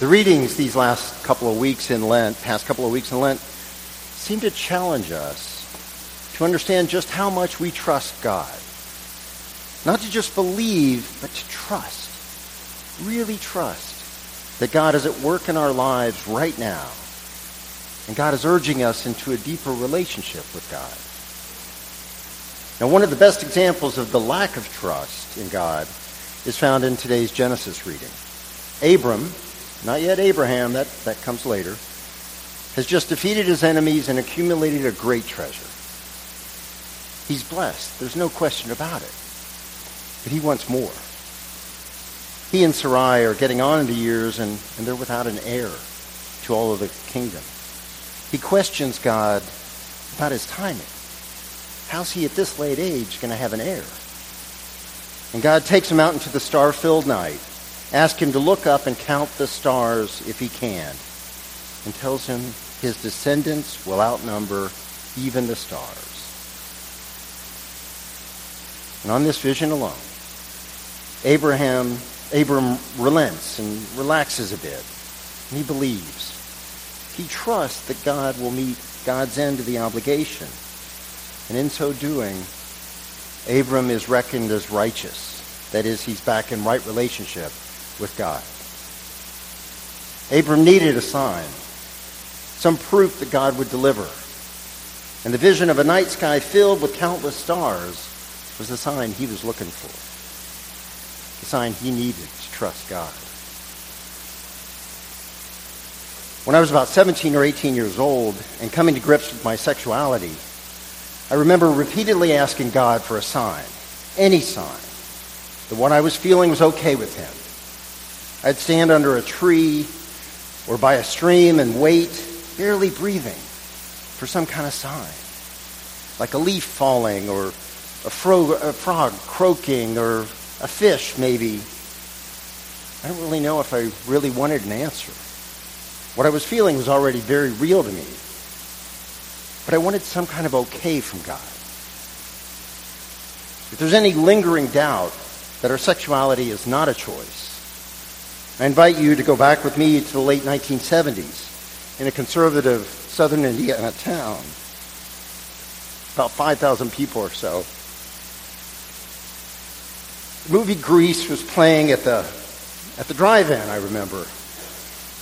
The readings these last couple of weeks in Lent, past couple of weeks in Lent, seem to challenge us to understand just how much we trust God. Not to just believe, but to trust. Really trust that God is at work in our lives right now. And God is urging us into a deeper relationship with God. Now, one of the best examples of the lack of trust in God is found in today's Genesis reading. Abram, not yet Abraham, that, that comes later, has just defeated his enemies and accumulated a great treasure. He's blessed. There's no question about it. But he wants more. He and Sarai are getting on in the years, and, and they're without an heir to all of the kingdom. He questions God about his timing. How's he at this late age going to have an heir? And God takes him out into the star-filled night, asks him to look up and count the stars if he can, and tells him his descendants will outnumber even the stars. And on this vision alone, Abraham, Abram relents and relaxes a bit. And he believes. He trusts that God will meet God's end of the obligation. And in so doing, Abram is reckoned as righteous. That is, he's back in right relationship with God. Abram needed a sign, some proof that God would deliver. And the vision of a night sky filled with countless stars was the sign he was looking for, the sign he needed to trust God. When I was about 17 or 18 years old and coming to grips with my sexuality, I remember repeatedly asking God for a sign, any sign, that what I was feeling was okay with him. I'd stand under a tree or by a stream and wait, barely breathing, for some kind of sign, like a leaf falling or a, fro- a frog croaking or a fish maybe. I don't really know if I really wanted an answer. What I was feeling was already very real to me. But I wanted some kind of okay from God. If there's any lingering doubt that our sexuality is not a choice, I invite you to go back with me to the late 1970s in a conservative southern Indiana town. About 5,000 people or so. The movie Grease was playing at the, at the drive-in, I remember.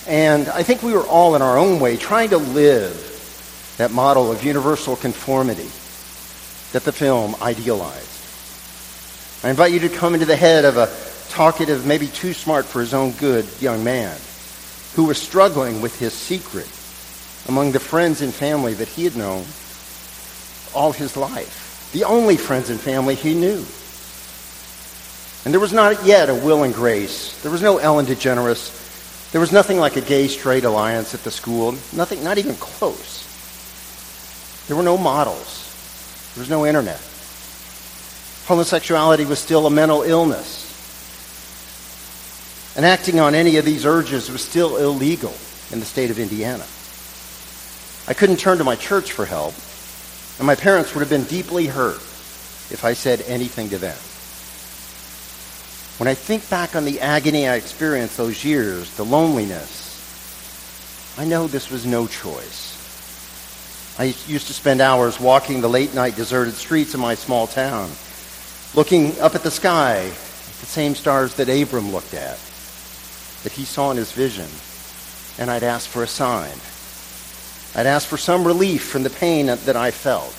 And I think we were all in our own way trying to live that model of universal conformity that the film idealized. I invite you to come into the head of a talkative, maybe too smart for his own good young man who was struggling with his secret among the friends and family that he had known all his life, the only friends and family he knew. And there was not yet a Will and Grace. There was no Ellen DeGeneres. There was nothing like a gay-straight alliance at the school. Nothing, not even close. There were no models. There was no internet. Homosexuality was still a mental illness. And acting on any of these urges was still illegal in the state of Indiana. I couldn't turn to my church for help, and my parents would have been deeply hurt if I said anything to them. When I think back on the agony I experienced those years, the loneliness, I know this was no choice. I used to spend hours walking the late night deserted streets of my small town, looking up at the sky, the same stars that Abram looked at, that he saw in his vision, and I'd ask for a sign. I'd ask for some relief from the pain that I felt,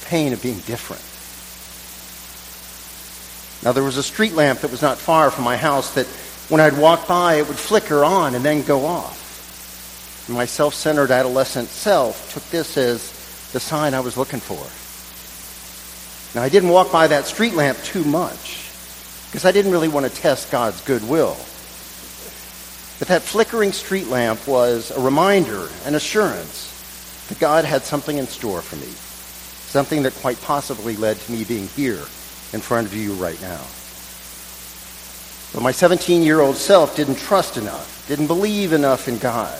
the pain of being different. Now, there was a street lamp that was not far from my house that when I'd walk by, it would flicker on and then go off. And my self-centered adolescent self took this as the sign I was looking for. Now, I didn't walk by that street lamp too much because I didn't really want to test God's goodwill. But that flickering street lamp was a reminder, an assurance that God had something in store for me, something that quite possibly led to me being here in front of you right now. But my 17-year-old self didn't trust enough, didn't believe enough in God.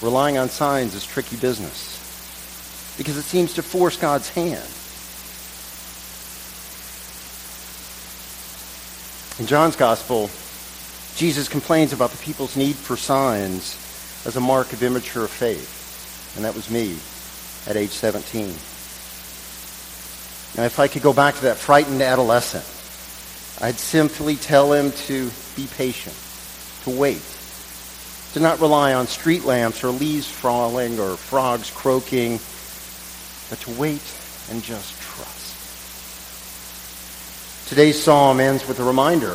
Relying on signs is tricky business because it seems to force God's hand. In John's Gospel, Jesus complains about the people's need for signs as a mark of immature faith. And that was me at age 17. And if I could go back to that frightened adolescent, I'd simply tell him to be patient, to wait, to not rely on street lamps or leaves falling or frogs croaking, but to wait and just trust. Today's psalm ends with a reminder,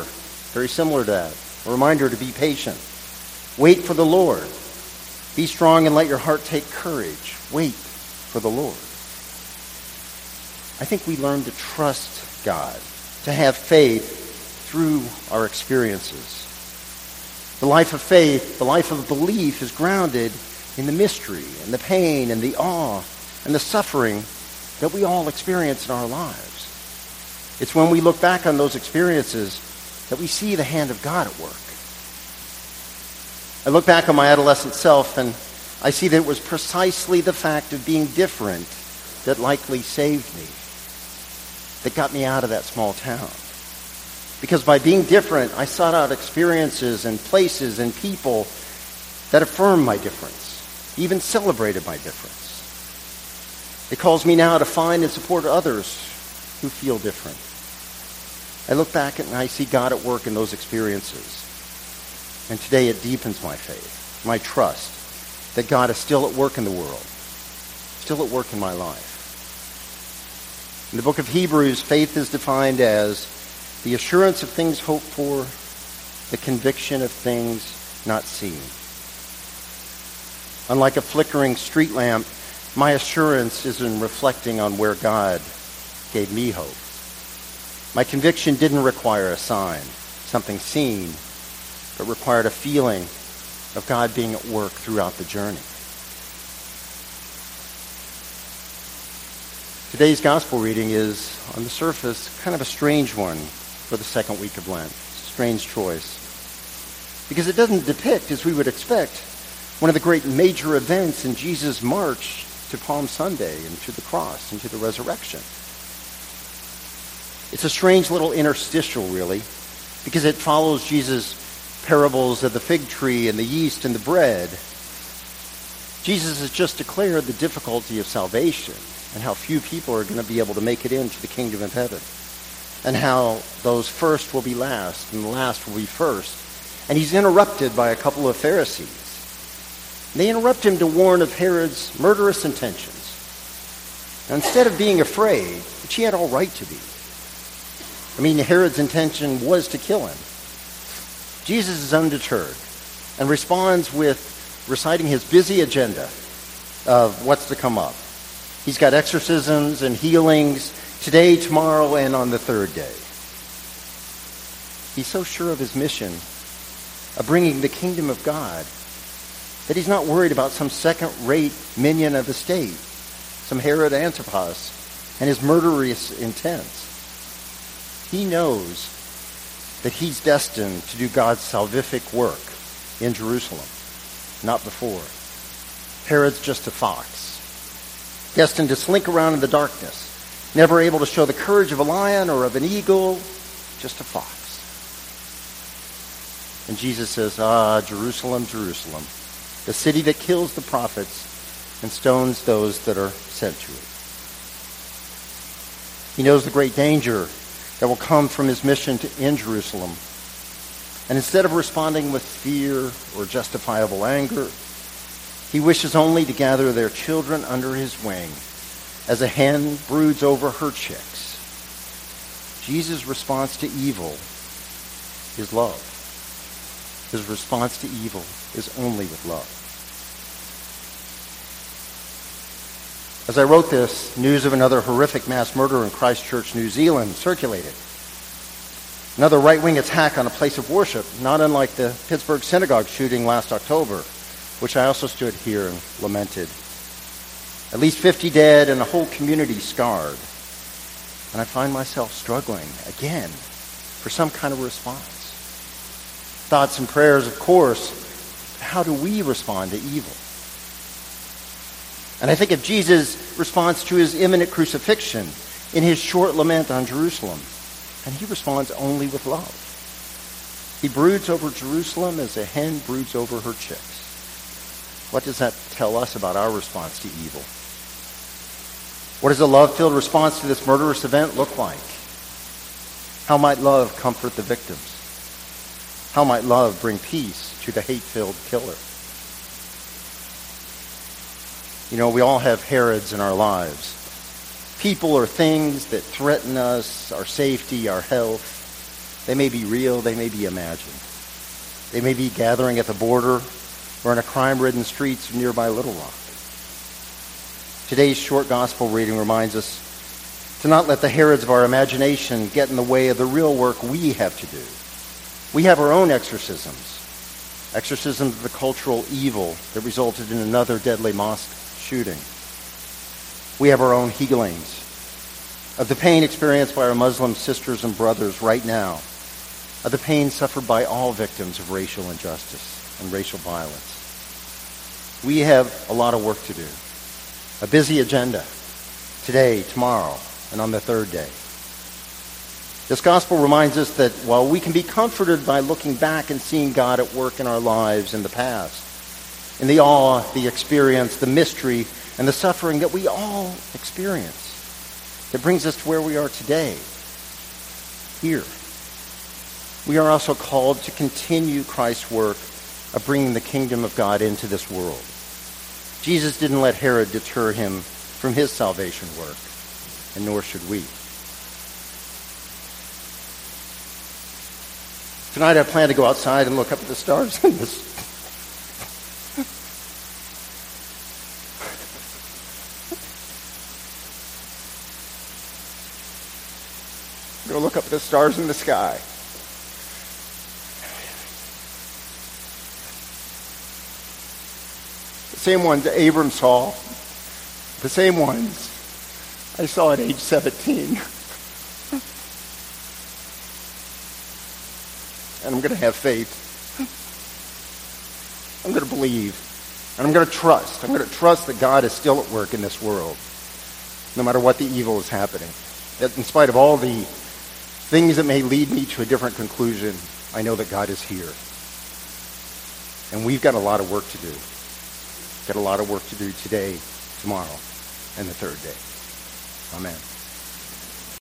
very similar to that, a reminder to be patient. Wait for the Lord. Be strong and let your heart take courage. Wait for the Lord. I think we learn to trust God, to have faith through our experiences. The life of faith, the life of belief is grounded in the mystery and the pain and the awe and the suffering that we all experience in our lives. It's when we look back on those experiences that we see the hand of God at work. I look back on my adolescent self and I see that it was precisely the fact of being different that likely saved me, that got me out of that small town. Because by being different, I sought out experiences and places and people that affirmed my difference, even celebrated my difference. It calls me now to find and support others who feel different. I look back and I see God at work in those experiences. And today it deepens my faith, my trust that God is still at work in the world, still at work in my life. In the book of Hebrews, faith is defined as the assurance of things hoped for, the conviction of things not seen. Unlike a flickering street lamp, my assurance is in reflecting on where God gave me hope. My conviction didn't require a sign, something seen, but required a feeling of God being at work throughout the journey. Today's gospel reading is, on the surface, kind of a strange one for the second week of Lent. Strange choice. Because it doesn't depict, as we would expect, one of the great major events in Jesus' march to Palm Sunday and to the cross and to the resurrection. It's a strange little interstitial, really, because it follows Jesus' parables of the fig tree and the yeast and the bread. Jesus has just declared the difficulty of salvation and how few people are going to be able to make it into the kingdom of heaven. And how those first will be last and the last will be first. And he's interrupted by a couple of Pharisees. They interrupt him to warn of Herod's murderous intentions. Now, instead of being afraid, which he had all right to be, I mean, Herod's intention was to kill him. Jesus is undeterred and responds with reciting his busy agenda of what's to come up. He's got exorcisms and healings today, tomorrow, and on the third day. He's so sure of his mission of bringing the kingdom of God that he's not worried about some second-rate minion of the state, some Herod Antipas, and his murderous intents. He knows that he's destined to do God's salvific work in Jerusalem, not before. Herod's just a fox, destined to slink around in the darkness, never able to show the courage of a lion or of an eagle, just a fox. And Jesus says, Ah, Jerusalem, Jerusalem, the city that kills the prophets and stones those that are sent to it. He knows the great danger that will come from his mission to, in Jerusalem. And instead of responding with fear or justifiable anger, he wishes only to gather their children under his wing as a hen broods over her chicks. Jesus' response to evil is love. His response to evil is only with love. As I wrote this, news of another horrific mass murder in Christchurch, New Zealand circulated. Another right-wing attack on a place of worship, not unlike the Pittsburgh synagogue shooting last October, which I also stood here and lamented. At least 50 dead and a whole community scarred. And I find myself struggling again for some kind of response. Thoughts and prayers, of course. How do we respond to evil? And I think of Jesus' response to his imminent crucifixion in his short lament on Jerusalem. And he responds only with love. He broods over Jerusalem as a hen broods over her chicks. What does that tell us about our response to evil? What does a love-filled response to this murderous event look like? How might love comfort the victims? How might love bring peace to the hate-filled killer? You know, we all have Herods in our lives. People or things that threaten us, our safety, our health. They may be real, they may be imagined. They may be gathering at the border or in a crime-ridden streets of nearby Little Rock. Today's short gospel reading reminds us to not let the Herods of our imagination get in the way of the real work we have to do. We have our own exorcisms, exorcisms of the cultural evil that resulted in another deadly mosque shooting. We have our own healings of the pain experienced by our Muslim sisters and brothers right now, of the pain suffered by all victims of racial injustice and racial violence. We have a lot of work to do, a busy agenda today, tomorrow, and on the third day. This gospel reminds us that while we can be comforted by looking back and seeing God at work in our lives in the past, in the awe, the experience, the mystery, and the suffering that we all experience, that brings us to where we are today, here. We are also called to continue Christ's work of bringing the kingdom of God into this world. Jesus didn't let Herod deter him from his salvation work and nor should we. Tonight I plan to go outside and look up at the stars in this. Go look up at the stars in the sky. The same ones Abram saw, the same ones I saw at age 17. and I'm going to have faith. I'm going to believe. And I'm going to trust. I'm going to trust that God is still at work in this world, no matter what the evil is happening. That in spite of all the things that may lead me to a different conclusion, I know that God is here. And we've got a lot of work to do. Got a lot of work to do today, tomorrow, and the third day. Amen.